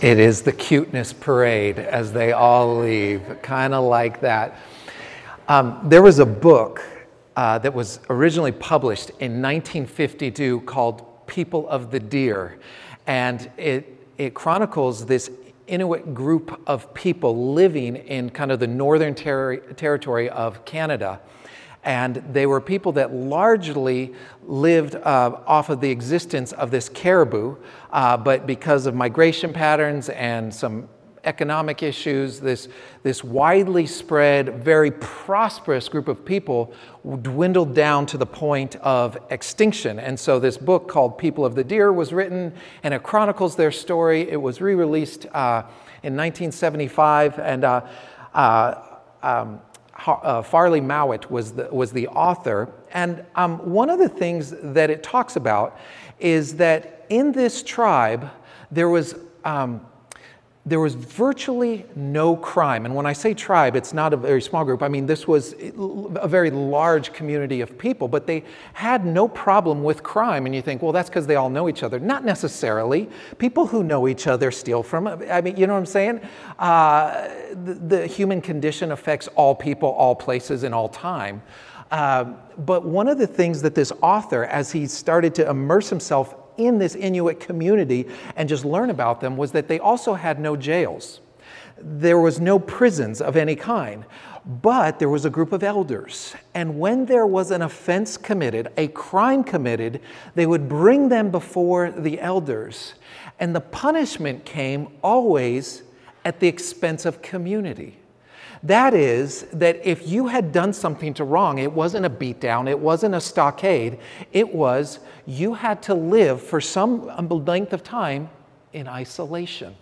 It is the cuteness parade as they all leave, kind of like that. Um, there was a book uh, that was originally published in 1952 called People of the Deer, and it, it chronicles this Inuit group of people living in kind of the northern ter- territory of Canada. And they were people that largely lived uh, off of the existence of this caribou, uh, but because of migration patterns and some economic issues, this, this widely spread, very prosperous group of people dwindled down to the point of extinction. And so, this book called People of the Deer was written, and it chronicles their story. It was re released uh, in 1975, and uh, uh, um, uh, Farley Mowat was the, was the author. And um, one of the things that it talks about is that in this tribe, there was, um, there was virtually no crime. And when I say tribe, it's not a very small group. I mean, this was a very large community of people, but they had no problem with crime. And you think, well, that's because they all know each other. Not necessarily. People who know each other steal from, I mean, you know what I'm saying? Uh, the, the, human condition affects all people, all places, and all time. Uh, but one of the things that this author, as he started to immerse himself in this Inuit community and just learn about them was that they also had no jails. There was no prisons of any kind, but there was a group of elders. And when there was an offense committed, a crime committed, they would bring them before the elders. And the punishment came always at the expense of community. That is, that if you had done something to wrong, it wasn't a beatdown, it wasn't a stockade, it was you had to live for some length of time in isolation.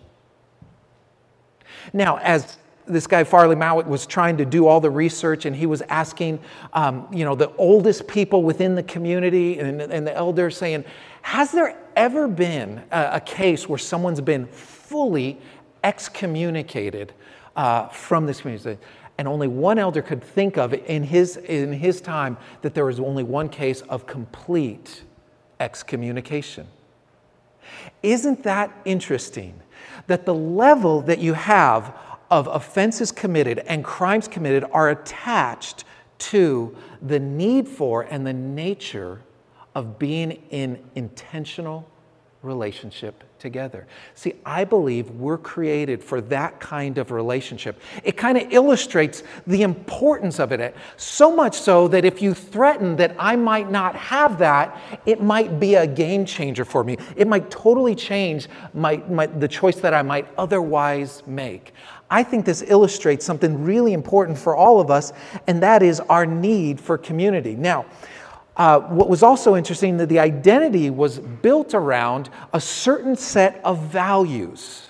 Now, as this guy Farley Mowat was trying to do all the research and he was asking um, you know the oldest people within the community and, and the elders saying has there ever been a, a case where someone's been fully excommunicated uh, from this community. And only one elder could think of in his, in his time that there was only one case of complete excommunication. Isn't that interesting? That the level that you have of offenses committed and crimes committed are attached to the need for and the nature of being in intentional relationship together. See, I believe we're created for that kind of relationship. It kind of illustrates the importance of it, eh? so much so that if you threaten that I might not have that, it might be a game changer for me. It might totally change my, my, the choice that I might otherwise make. I think this illustrates something really important for all of us, and that is our need for community. Now, uh, what was also interesting that the identity was built around a certain set of values.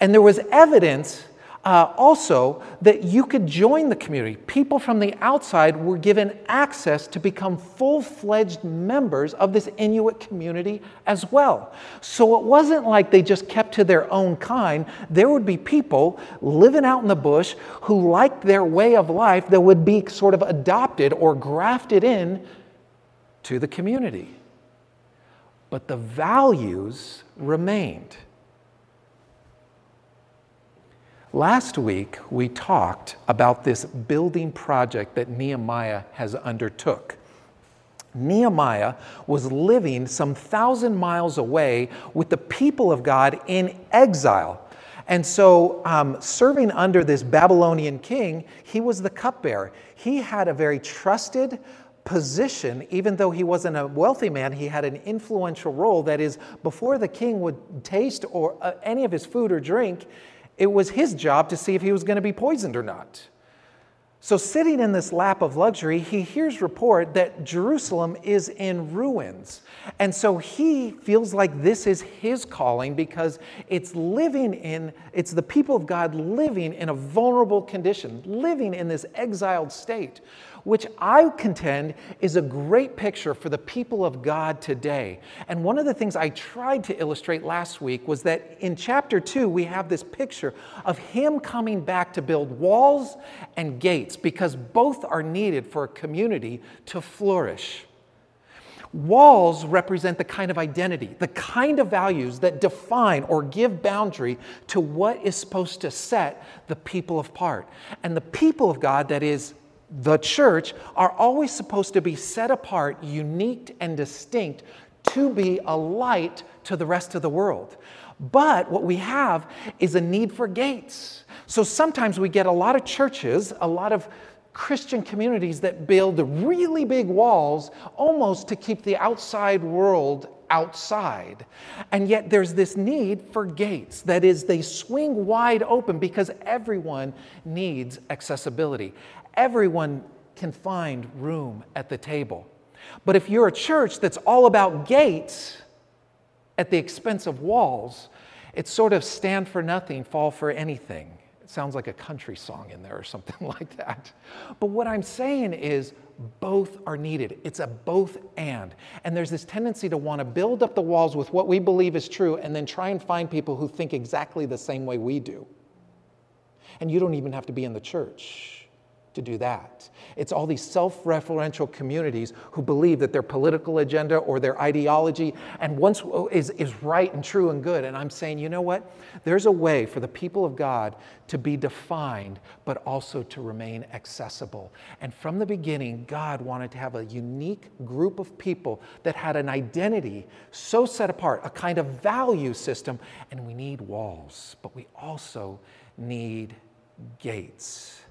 And there was evidence uh, also that you could join the community. People from the outside were given access to become full fledged members of this Inuit community as well. So it wasn't like they just kept to their own kind. There would be people living out in the bush who liked their way of life that would be sort of adopted or grafted in to the community. But the values remained. Last week, we talked about this building project that Nehemiah has undertook. Nehemiah was living some thousand miles away with the people of God in exile. And so, um, serving under this Babylonian king, he was the cupbearer. He had a very trusted position, even though he wasn't a wealthy man, he had an influential role. That is, before the king would taste or uh, any of his food or drink, it was his job to see if he was going to be poisoned or not. So, sitting in this lap of luxury, he hears report that Jerusalem is in ruins. And so he feels like this is his calling because it's living in, it's the people of God living in a vulnerable condition, living in this exiled state which I contend is a great picture for the people of God today. And one of the things I tried to illustrate last week was that in chapter two, we have this picture of Him coming back to build walls and gates because both are needed for a community to flourish. Walls represent the kind of identity, the kind of values that define or give boundary to what is supposed to set the people apart. And the people of God, that is the church, are always supposed to be set apart, unique, and distinct to be a light to the rest of the world. But what we have is a need for gates. So sometimes we get a lot of churches, a lot of Christian communities that build really big walls almost to keep the outside world outside. And yet there's this need for gates. That is, they swing wide open because everyone needs accessibility. Everyone can find room at the table. But if you're a church that's all about gates at the expense of walls, it's sort of stand for nothing, fall for anything. It sounds like a country song in there or something like that. But what I'm saying is both are needed. It's a both and. And there's this tendency to want to build up the walls with what we believe is true and then try and find people who think exactly the same way we do. And you don't even have to be in the church to do that. It's all these self referential communities who believe that their political agenda or their ideology and once is, is right and true and good. And I'm saying, you know what? There's a way for the people of God to be defined, but also to remain accessible. And from the beginning, God wanted to have a unique group of people that had an identity so set apart, a kind of value system. And we need walls, but we also need gates.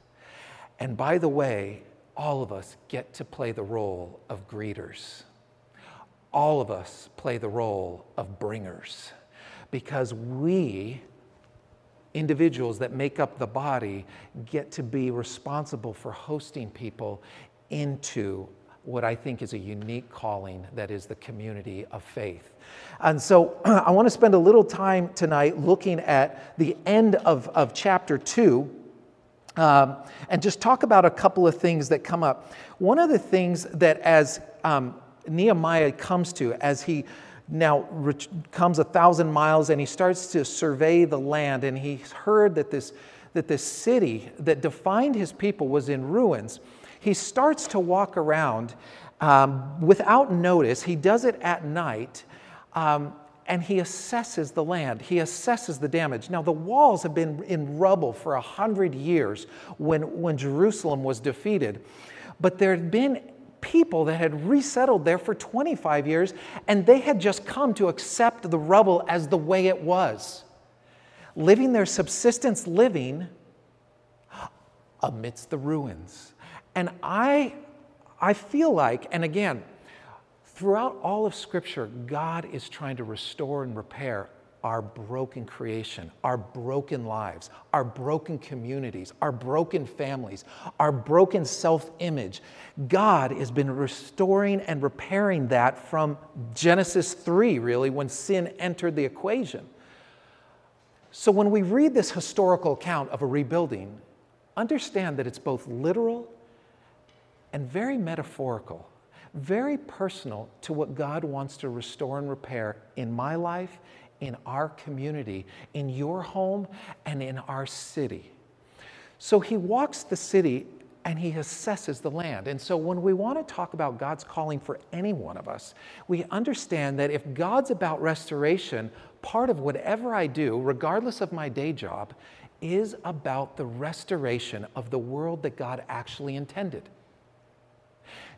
And by the way, all of us get to play the role of greeters. All of us play the role of bringers because we, individuals that make up the body, get to be responsible for hosting people into what I think is a unique calling that is the community of faith. And so I want to spend a little time tonight looking at the end of, of chapter two um, and just talk about a couple of things that come up. One of the things that, as um, Nehemiah comes to, as he now comes a thousand miles and he starts to survey the land, and he's heard that this, that this city that defined his people was in ruins, he starts to walk around um, without notice. He does it at night. Um, and he assesses the land. He assesses the damage. Now, the walls have been in rubble for a hundred years when, when Jerusalem was defeated, but there had been people that had resettled there for 25 years, and they had just come to accept the rubble as the way it was, living their subsistence living amidst the ruins. And I, I feel like, and again, Throughout all of Scripture, God is trying to restore and repair our broken creation, our broken lives, our broken communities, our broken families, our broken self image. God has been restoring and repairing that from Genesis 3, really, when sin entered the equation. So when we read this historical account of a rebuilding, understand that it's both literal and very metaphorical very personal to what God wants to restore and repair in my life, in our community, in your home, and in our city. So he walks the city and he assesses the land. And so when we want to talk about God's calling for any one of us, we understand that if God's about restoration, part of whatever I do, regardless of my day job, is about the restoration of the world that God actually intended.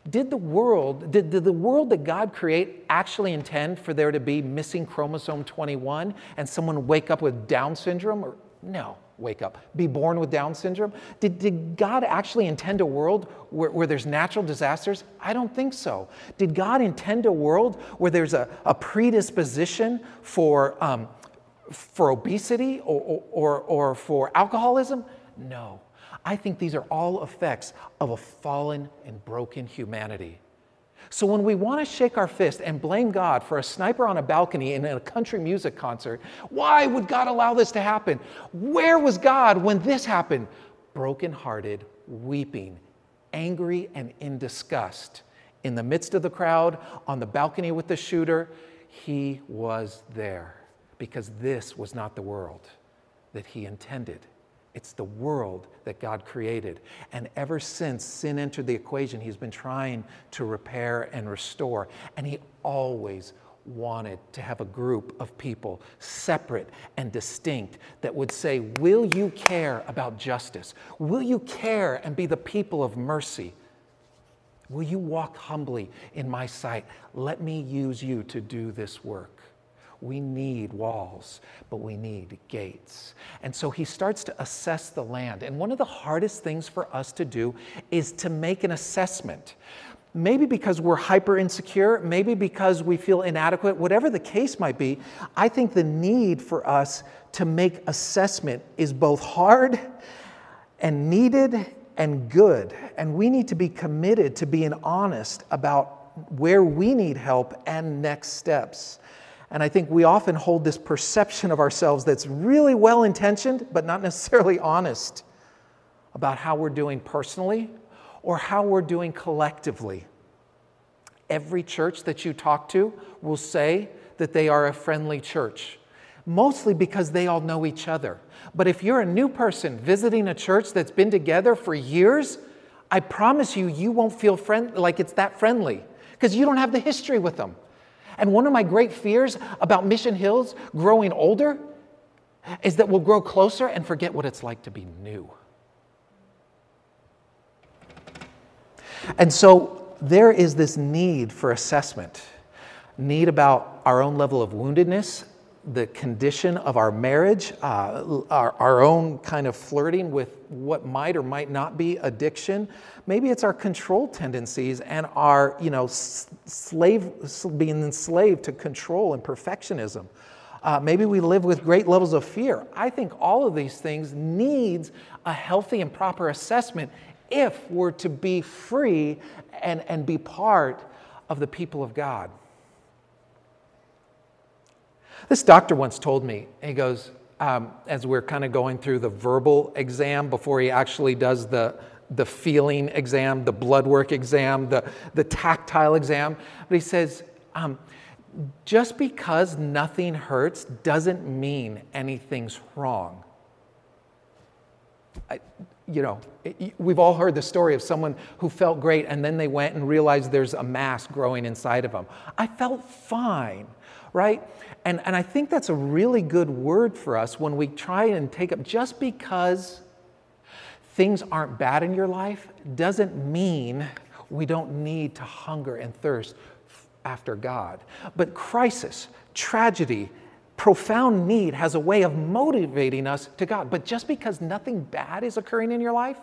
Did the world, did, did the world that God create actually intend for there to be missing chromosome 21 and someone wake up with Down syndrome? Or no, wake up, be born with Down syndrome? Did, did God actually intend a world where, where there's natural disasters? I don't think so. Did God intend a world where there's a, a predisposition for, um, for obesity or, or, or for alcoholism? No. I think these are all effects of a fallen and broken humanity. So when we want to shake our fist and blame God for a sniper on a balcony in a country music concert, why would God allow this to happen? Where was God when this happened? Brokenhearted, weeping, angry, and in disgust. In the midst of the crowd, on the balcony with the shooter, he was there because this was not the world that he intended It's the world that God created. And ever since sin entered the equation, He's been trying to repair and restore. And He always wanted to have a group of people, separate and distinct, that would say, Will you care about justice? Will you care and be the people of mercy? Will you walk humbly in my sight? Let me use you to do this work. We need walls, but we need gates. And so he starts to assess the land. And one of the hardest things for us to do is to make an assessment. Maybe because we're hyper insecure, maybe because we feel inadequate, whatever the case might be, I think the need for us to make assessment is both hard and needed and good. And we need to be committed to being honest about where we need help and next steps. And I think we often hold this perception of ourselves that's really well intentioned, but not necessarily honest about how we're doing personally or how we're doing collectively. Every church that you talk to will say that they are a friendly church, mostly because they all know each other. But if you're a new person visiting a church that's been together for years, I promise you, you won't feel friend- like it's that friendly because you don't have the history with them. And one of my great fears about Mission Hills growing older is that we'll grow closer and forget what it's like to be new. And so there is this need for assessment, need about our own level of woundedness, the condition of our marriage, uh, our, our own kind of flirting with what might or might not be addiction. Maybe it's our control tendencies and our, you know, slave, being enslaved to control and perfectionism. Uh, maybe we live with great levels of fear. I think all of these things needs a healthy and proper assessment if we're to be free and, and be part of the people of God. This doctor once told me, he goes, um, as we're kind of going through the verbal exam before he actually does the, the feeling exam, the blood work exam, the, the tactile exam, but he says, um, just because nothing hurts doesn't mean anything's wrong. I, you know, we've all heard the story of someone who felt great and then they went and realized there's a mass growing inside of them. I felt fine, right? And, and I think that's a really good word for us when we try and take up just because things aren't bad in your life doesn't mean we don't need to hunger and thirst after God. But crisis, tragedy, profound need has a way of motivating us to God. But just because nothing bad is occurring in your life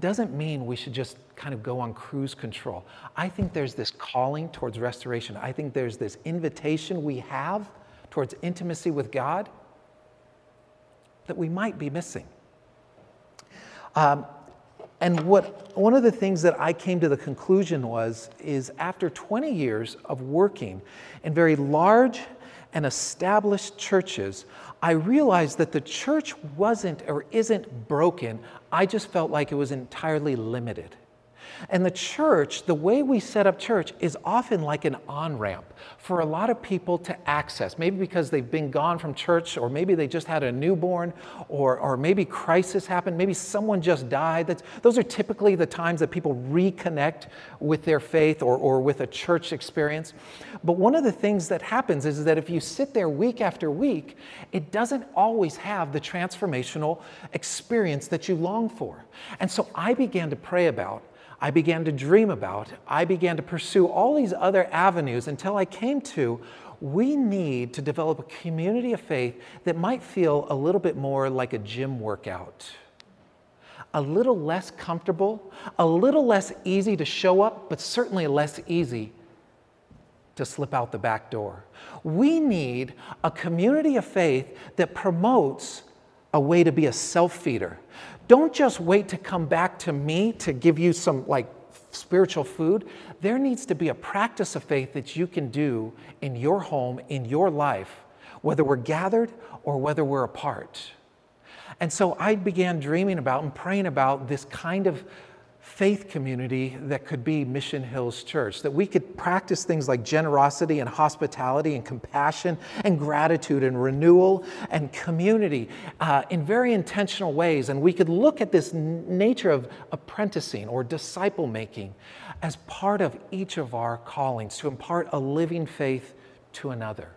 doesn't mean we should just kind of go on cruise control. I think there's this calling towards restoration. I think there's this invitation we have towards intimacy with God that we might be missing. Um, and what one of the things that I came to the conclusion was is after 20 years of working in very large and established churches, I realized that the church wasn't or isn't broken. I just felt like it was entirely limited. And the church, the way we set up church, is often like an on ramp for a lot of people to access. Maybe because they've been gone from church, or maybe they just had a newborn, or, or maybe crisis happened, maybe someone just died. That's, those are typically the times that people reconnect with their faith or, or with a church experience. But one of the things that happens is that if you sit there week after week, it doesn't always have the transformational experience that you long for. And so I began to pray about I began to dream about, I began to pursue all these other avenues until I came to we need to develop a community of faith that might feel a little bit more like a gym workout. A little less comfortable, a little less easy to show up, but certainly less easy to slip out the back door. We need a community of faith that promotes a way to be a self feeder, don't just wait to come back to me to give you some like spiritual food. There needs to be a practice of faith that you can do in your home, in your life, whether we're gathered or whether we're apart. And so I began dreaming about and praying about this kind of faith community that could be Mission Hills Church, that we could practice things like generosity and hospitality and compassion and gratitude and renewal and community uh, in very intentional ways. And we could look at this nature of apprenticing or disciple making as part of each of our callings to impart a living faith to another.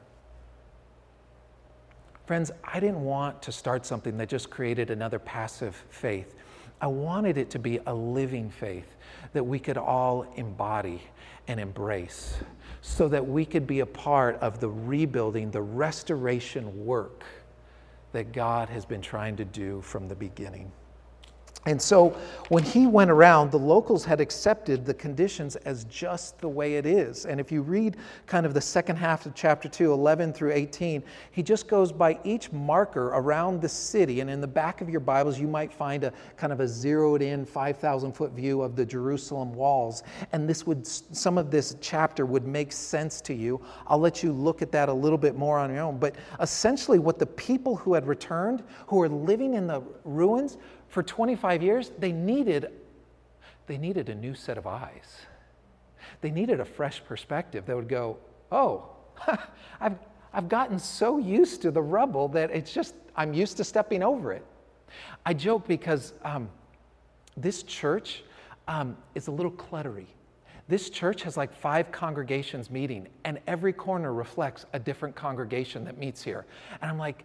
Friends, I didn't want to start something that just created another passive faith. I wanted it to be a living faith that we could all embody and embrace so that we could be a part of the rebuilding, the restoration work that God has been trying to do from the beginning. And so when he went around, the locals had accepted the conditions as just the way it is. And if you read kind of the second half of chapter 2, 11 through 18, he just goes by each marker around the city. And in the back of your Bibles, you might find a kind of a zeroed in 5,000 foot view of the Jerusalem walls. And this would, some of this chapter would make sense to you. I'll let you look at that a little bit more on your own. But essentially, what the people who had returned, who were living in the ruins, for 25 years, they needed, they needed a new set of eyes. They needed a fresh perspective that would go, oh, I've, I've gotten so used to the rubble that it's just, I'm used to stepping over it. I joke because um, this church um, is a little cluttery. This church has like five congregations meeting, and every corner reflects a different congregation that meets here. And I'm like,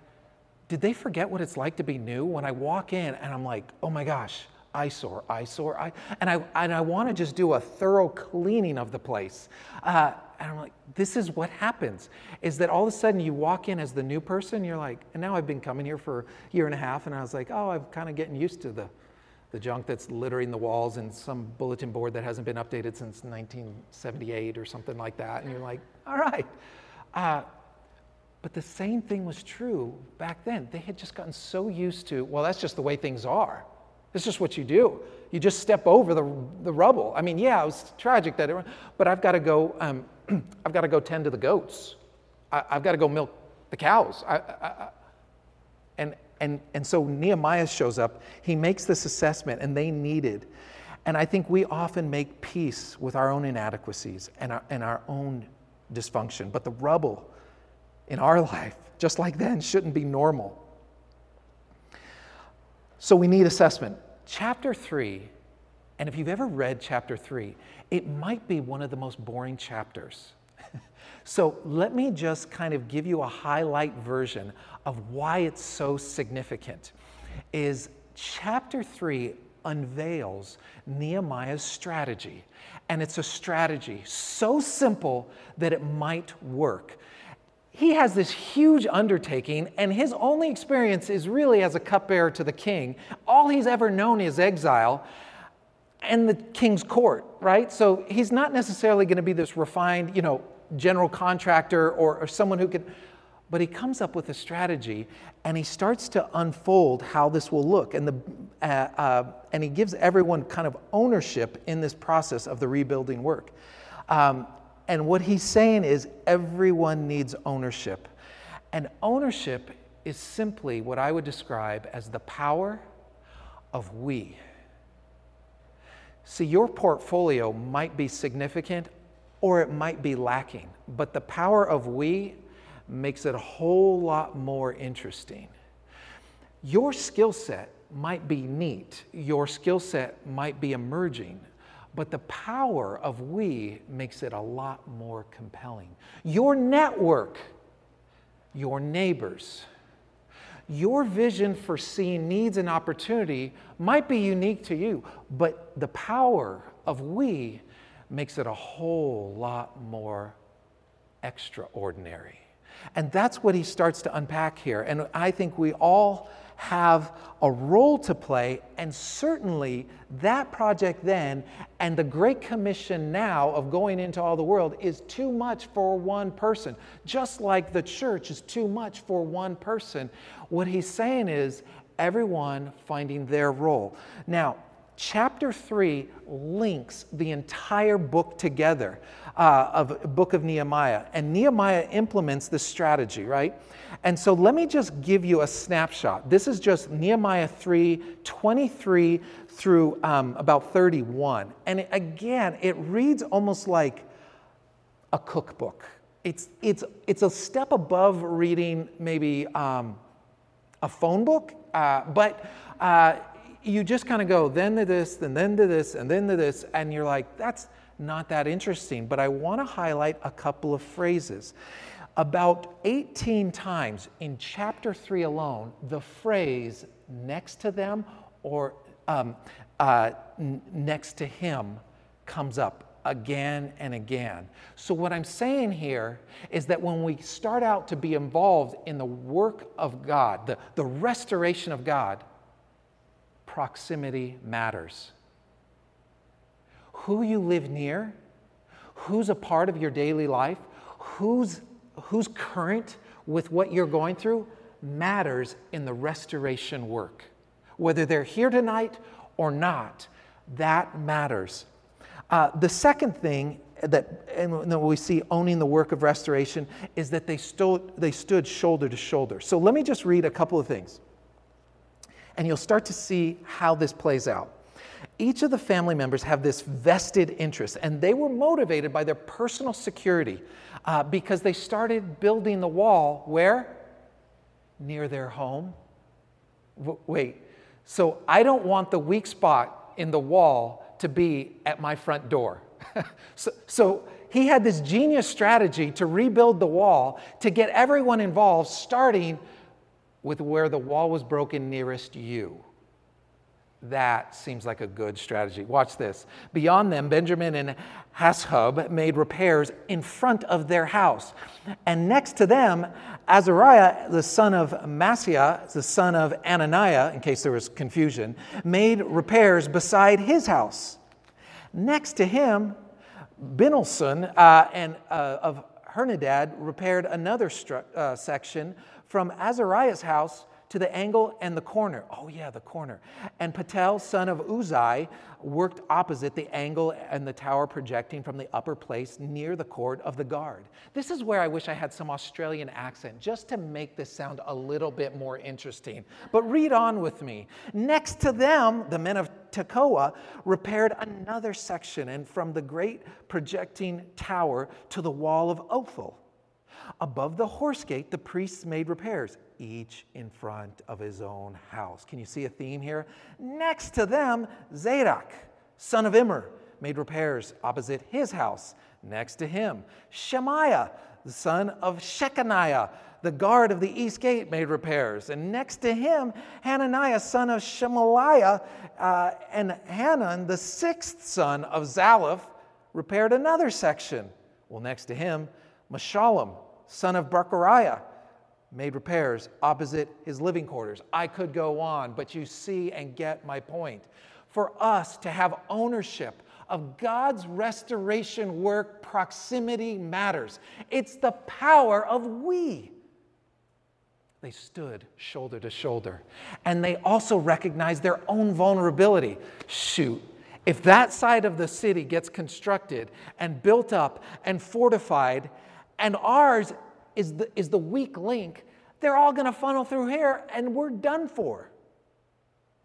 did they forget what it's like to be new? When I walk in and I'm like, oh my gosh, eyesore, eyesore, I, and I, and I want to just do a thorough cleaning of the place. Uh, and I'm like, this is what happens is that all of a sudden you walk in as the new person, you're like, and now I've been coming here for a year and a half, and I was like, oh, I'm kind of getting used to the, the junk that's littering the walls and some bulletin board that hasn't been updated since 1978 or something like that. And you're like, all right. Uh, but the same thing was true back then. They had just gotten so used to, well, that's just the way things are. It's just what you do. You just step over the, the rubble. I mean, yeah, it was tragic that it, but I've got to go, um, I've got to go tend to the goats. I, have got to go milk the cows. I, I, and, and, and so Nehemiah shows up. He makes this assessment, and they needed. And I think we often make peace with our own inadequacies and our, and our own dysfunction. But the rubble in our life, just like then, shouldn't be normal. So we need assessment. Chapter 3, and if you've ever read chapter 3, it might be one of the most boring chapters. so let me just kind of give you a highlight version of why it's so significant. Is chapter 3 unveils Nehemiah's strategy. And it's a strategy so simple that it might work he has this huge undertaking, and his only experience is really as a cupbearer to the king. All he's ever known is exile and the king's court, right? So he's not necessarily going to be this refined, you know, general contractor or, or someone who could, but he comes up with a strategy and he starts to unfold how this will look. And, the, uh, uh, and he gives everyone kind of ownership in this process of the rebuilding work. Um, and what he's saying is everyone needs ownership. And ownership is simply what I would describe as the power of we. See, your portfolio might be significant or it might be lacking, but the power of we makes it a whole lot more interesting. Your skill set might be neat, your skill set might be emerging, but the power of we makes it a lot more compelling. Your network, your neighbors, your vision for seeing needs and opportunity might be unique to you, but the power of we makes it a whole lot more extraordinary. And that's what he starts to unpack here. And I think we all have a role to play, and certainly that project then and the Great Commission now of going into all the world is too much for one person, just like the church is too much for one person. What he's saying is everyone finding their role. Now, chapter 3 links the entire book together uh, of book of nehemiah and nehemiah implements this strategy right? And so let me just give you a snapshot. This is just nehemiah 3 23 through um, about 31 and it, again it reads almost like a cookbook. It's, it's, it's a step above reading maybe um, a phone book uh, but uh, you just kind of go then to this, and then to this, and then to this, and you're like, that's not that interesting. But I want to highlight a couple of phrases. About 18 times in chapter 3 alone, the phrase next to them or um, uh, n- next to him comes up again and again. So, what I'm saying here is that when we start out to be involved in the work of God, the, the restoration of God, proximity matters. Who you live near, who's a part of your daily life, who's, who's current with what you're going through matters in the restoration work. Whether they're here tonight or not, that matters. Uh, the second thing that and that we see owning the work of restoration is that they stood, they stood shoulder to shoulder. So let me just read a couple of things and you'll start to see how this plays out. Each of the family members have this vested interest, and they were motivated by their personal security uh, because they started building the wall where? Near their home. W- wait, so I don't want the weak spot in the wall to be at my front door. so, so he had this genius strategy to rebuild the wall to get everyone involved, starting with where the wall was broken nearest you. That seems like a good strategy. Watch this. Beyond them, Benjamin and Hashub made repairs in front of their house. And next to them, Azariah, the son of Maaseiah, the son of Ananiah, in case there was confusion, made repairs beside his house. Next to him, Benelson uh, and, uh, of Henadad repaired another stru- uh, section from Azariah's house to the angle and the corner. Oh, yeah, the corner. And Patel, son of Uzai, worked opposite the angle and the tower projecting from the upper place near the court of the guard. This is where I wish I had some Australian accent just to make this sound a little bit more interesting. But read on with me. Next to them, the men of Tekoa repaired another section, and from the great projecting tower to the wall of Ophel. Above the horse gate, the priests made repairs, each in front of his own house. Can you see a theme here? Next to them, Zadok, son of Immer, made repairs opposite his house. Next to him, Shemaiah, the son of Shechaniah, the guard of the east gate, made repairs. And next to him, Hananiah, son of Shemaliah, uh, and Hanan, the sixth son of Zalaph, repaired another section. Well, next to him, Meshullam, son of Bechariah, made repairs opposite his living quarters. I could go on, but you see and get my point. For us to have ownership of God's restoration work, proximity matters. It's the power of we. They stood shoulder to shoulder. And they also recognized their own vulnerability. Shoot, if that side of the city gets constructed and built up and fortified, and ours is the, is the weak link, they're all going to funnel through here and we're done for.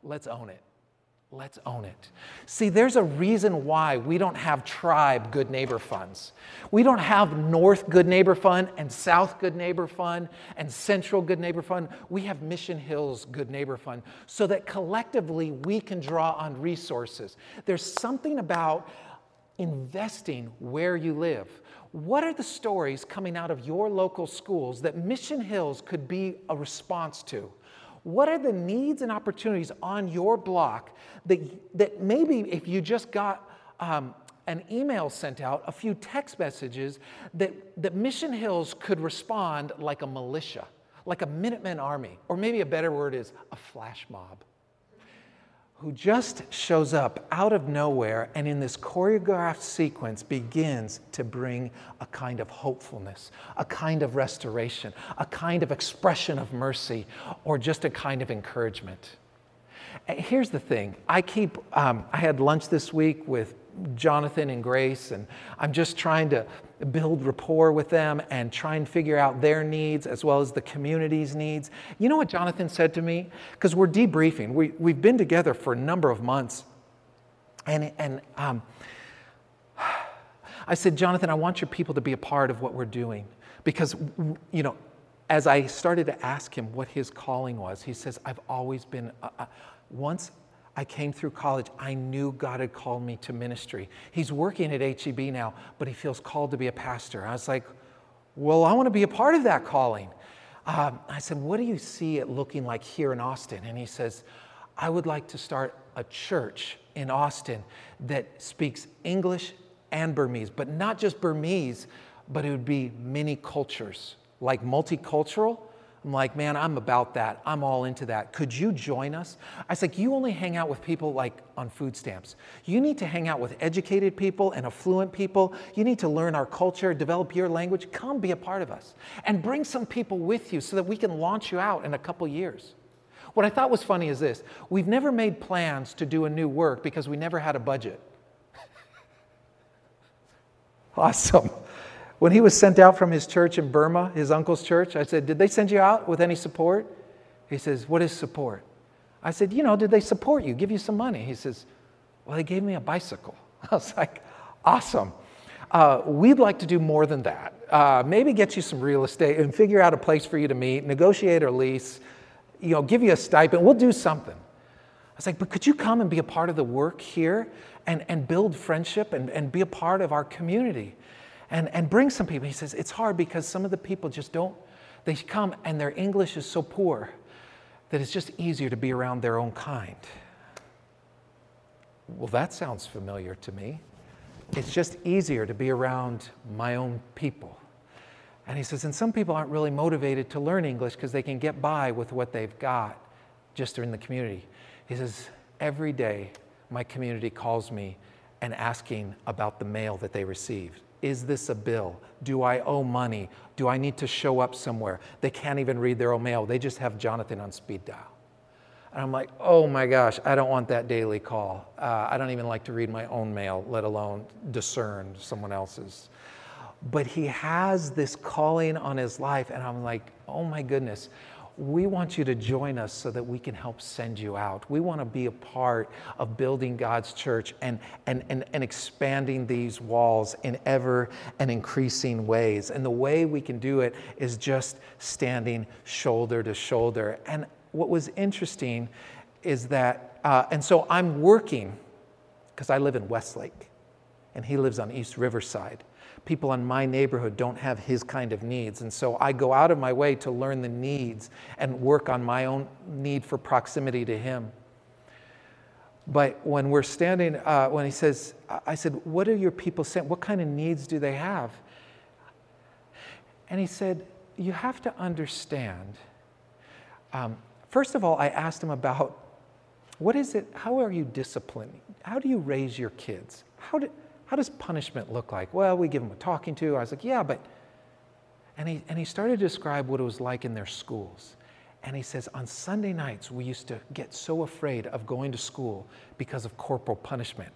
Let's own it. Let's own it. See, there's a reason why we don't have tribe good neighbor funds. We don't have North Good Neighbor Fund and South Good Neighbor Fund and Central Good Neighbor Fund. We have Mission Hills Good Neighbor Fund so that collectively we can draw on resources. There's something about investing where you live. What are the stories coming out of your local schools that Mission Hills could be a response to? What are the needs and opportunities on your block that, that maybe if you just got um, an email sent out, a few text messages, that, that Mission Hills could respond like a militia, like a Minutemen army, or maybe a better word is a flash mob? Who just shows up out of nowhere and in this choreographed sequence begins to bring a kind of hopefulness, a kind of restoration, a kind of expression of mercy, or just a kind of encouragement. Here's the thing I keep, um, I had lunch this week with Jonathan and Grace, and I'm just trying to build rapport with them and try and figure out their needs as well as the community's needs. You know what Jonathan said to me? Because we're debriefing. We, we've been together for a number of months. And, and um, I said, Jonathan, I want your people to be a part of what we're doing. Because, you know, as I started to ask him what his calling was, he says, I've always been, uh, uh, once I came through college, I knew God had called me to ministry. He's working at HEB now, but he feels called to be a pastor. I was like, well, I want to be a part of that calling. Um, I said, what do you see it looking like here in Austin? And he says, I would like to start a church in Austin that speaks English and Burmese, but not just Burmese, but it would be many cultures, like multicultural, I'm like, man, I'm about that. I'm all into that. Could you join us? I was like, you only hang out with people like on food stamps. You need to hang out with educated people and affluent people. You need to learn our culture, develop your language. Come be a part of us and bring some people with you so that we can launch you out in a couple years. What I thought was funny is this we've never made plans to do a new work because we never had a budget. awesome. When he was sent out from his church in Burma, his uncle's church, I said, Did they send you out with any support? He says, What is support? I said, You know, did they support you, give you some money? He says, Well, they gave me a bicycle. I was like, Awesome. Uh, we'd like to do more than that. Uh, maybe get you some real estate and figure out a place for you to meet, negotiate a lease, you know, give you a stipend. We'll do something. I was like, but could you come and be a part of the work here and, and build friendship and, and be a part of our community? And, and bring some people. He says, It's hard because some of the people just don't, they come and their English is so poor that it's just easier to be around their own kind. Well, that sounds familiar to me. It's just easier to be around my own people. And he says, and some people aren't really motivated to learn English because they can get by with what they've got just in the community. He says, every day my community calls me and asking about the mail that they received. Is this a bill? Do I owe money? Do I need to show up somewhere? They can't even read their own mail. They just have Jonathan on speed dial. And I'm like, oh my gosh, I don't want that daily call. Uh, I don't even like to read my own mail, let alone discern someone else's. But he has this calling on his life, and I'm like, oh my goodness, we want you to join us so that we can help send you out. We want to be a part of building God's church and, and, and, and expanding these walls in ever and increasing ways. And the way we can do it is just standing shoulder to shoulder. And what was interesting is that, uh, and so I'm working because I live in Westlake and he lives on East Riverside people in my neighborhood don't have his kind of needs. And so I go out of my way to learn the needs and work on my own need for proximity to him. But when we're standing, uh, when he says, I said, What are your people saying? What kind of needs do they have? And he said, You have to understand. Um, first of all, I asked him about what is it, how are you disciplining? How do you raise your kids? How do, how does punishment look like? Well, we give them a talking to. I was like, yeah, but. And he, and he started to describe what it was like in their schools. And he says, on Sunday nights, we used to get so afraid of going to school because of corporal punishment.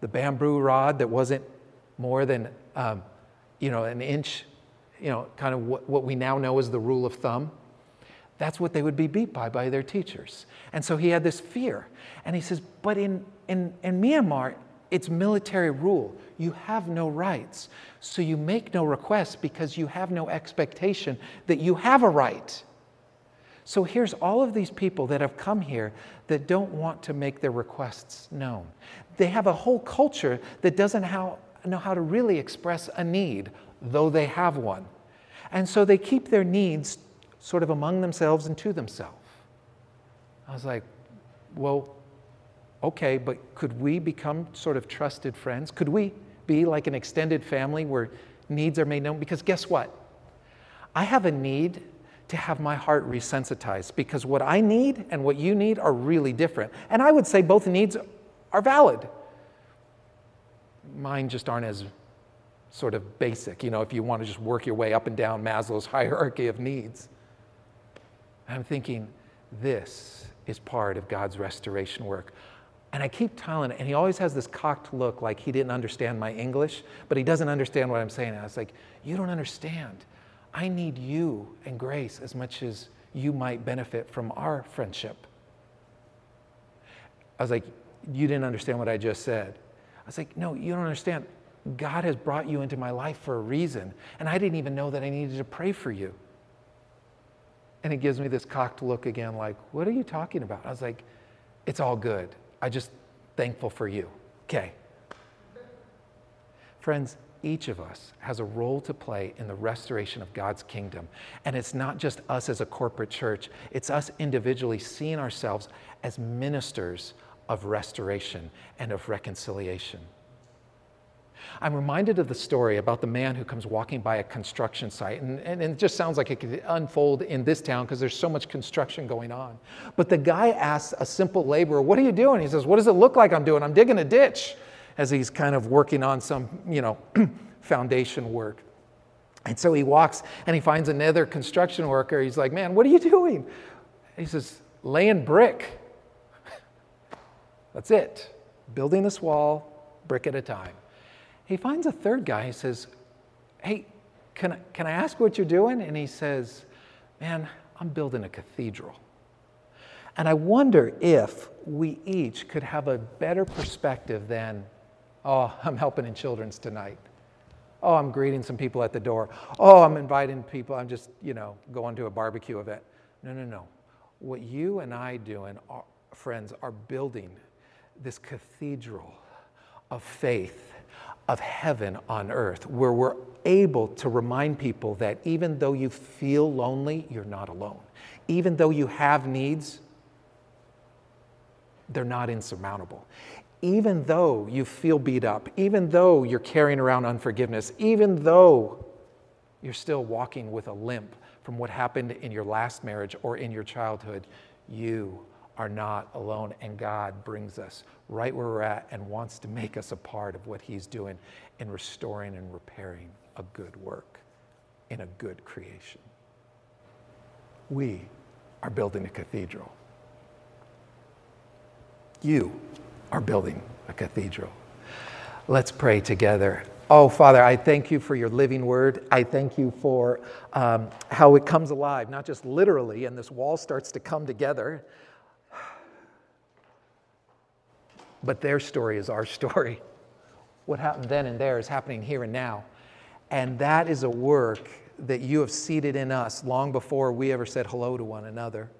The bamboo rod that wasn't more than, um, you know, an inch, you know, kind of what, what we now know as the rule of thumb. That's what they would be beat by by their teachers. And so he had this fear. And he says, but in, in, in Myanmar, it's military rule. You have no rights. So you make no requests because you have no expectation that you have a right. So here's all of these people that have come here that don't want to make their requests known. They have a whole culture that doesn't how, know how to really express a need, though they have one. And so they keep their needs sort of among themselves and to themselves. I was like, well, okay, but could we become sort of trusted friends? Could we be like an extended family where needs are made known? Because guess what? I have a need to have my heart resensitized because what I need and what you need are really different. And I would say both needs are valid. Mine just aren't as sort of basic, you know, if you want to just work your way up and down Maslow's hierarchy of needs. I'm thinking, this is part of God's restoration work. And I keep telling it, and he always has this cocked look like he didn't understand my English, but he doesn't understand what I'm saying. And I was like, You don't understand. I need you and grace as much as you might benefit from our friendship. I was like, You didn't understand what I just said. I was like, No, you don't understand. God has brought you into my life for a reason, and I didn't even know that I needed to pray for you. And he gives me this cocked look again, like, What are you talking about? I was like, It's all good. I just thankful for you. Okay. Friends, each of us has a role to play in the restoration of God's kingdom. And it's not just us as a corporate church, it's us individually seeing ourselves as ministers of restoration and of reconciliation. I'm reminded of the story about the man who comes walking by a construction site. And, and, and it just sounds like it could unfold in this town because there's so much construction going on. But the guy asks a simple laborer, What are you doing? He says, What does it look like I'm doing? I'm digging a ditch as he's kind of working on some, you know, foundation work. And so he walks and he finds another construction worker. He's like, Man, what are you doing? He says, Laying brick. That's it. Building this wall, brick at a time. He finds a third guy. He says, Hey, can I, can I ask what you're doing? And he says, Man, I'm building a cathedral. And I wonder if we each could have a better perspective than, oh, I'm helping in children's tonight. Oh, I'm greeting some people at the door. Oh, I'm inviting people. I'm just, you know, going to a barbecue event. No, no, no. What you and I do and our friends are building this cathedral of faith of heaven on earth, where we're able to remind people that even though you feel lonely, you're not alone. Even though you have needs, they're not insurmountable. Even though you feel beat up, even though you're carrying around unforgiveness, even though you're still walking with a limp from what happened in your last marriage or in your childhood, you are not alone. And God brings us right where we're at and wants to make us a part of what He's doing in restoring and repairing a good work in a good creation. We are building a cathedral. You are building a cathedral. Let's pray together. Oh, Father, I thank you for your living word. I thank you for um, how it comes alive, not just literally, and this wall starts to come together, but their story is our story. What happened then and there is happening here and now. And that is a work that you have seeded in us long before we ever said hello to one another.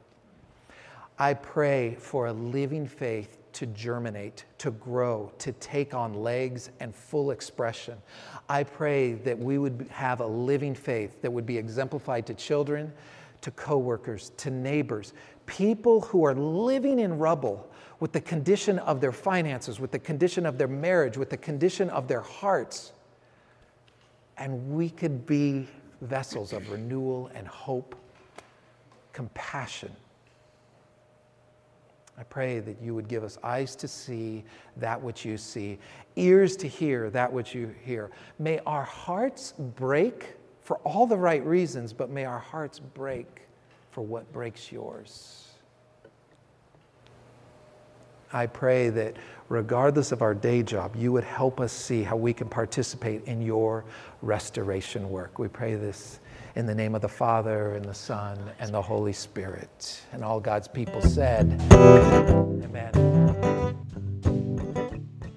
I pray for a living faith to germinate, to grow, to take on legs and full expression. I pray that we would have a living faith that would be exemplified to children, to coworkers, to neighbors, people who are living in rubble with the condition of their finances, with the condition of their marriage, with the condition of their hearts. And we could be vessels of renewal and hope, compassion. I pray that you would give us eyes to see that which you see, ears to hear that which you hear. May our hearts break for all the right reasons, but may our hearts break for what breaks yours. I pray that regardless of our day job, you would help us see how we can participate in your restoration work. We pray this in the name of the Father, and the Son, and the Holy Spirit. And all God's people said, Amen.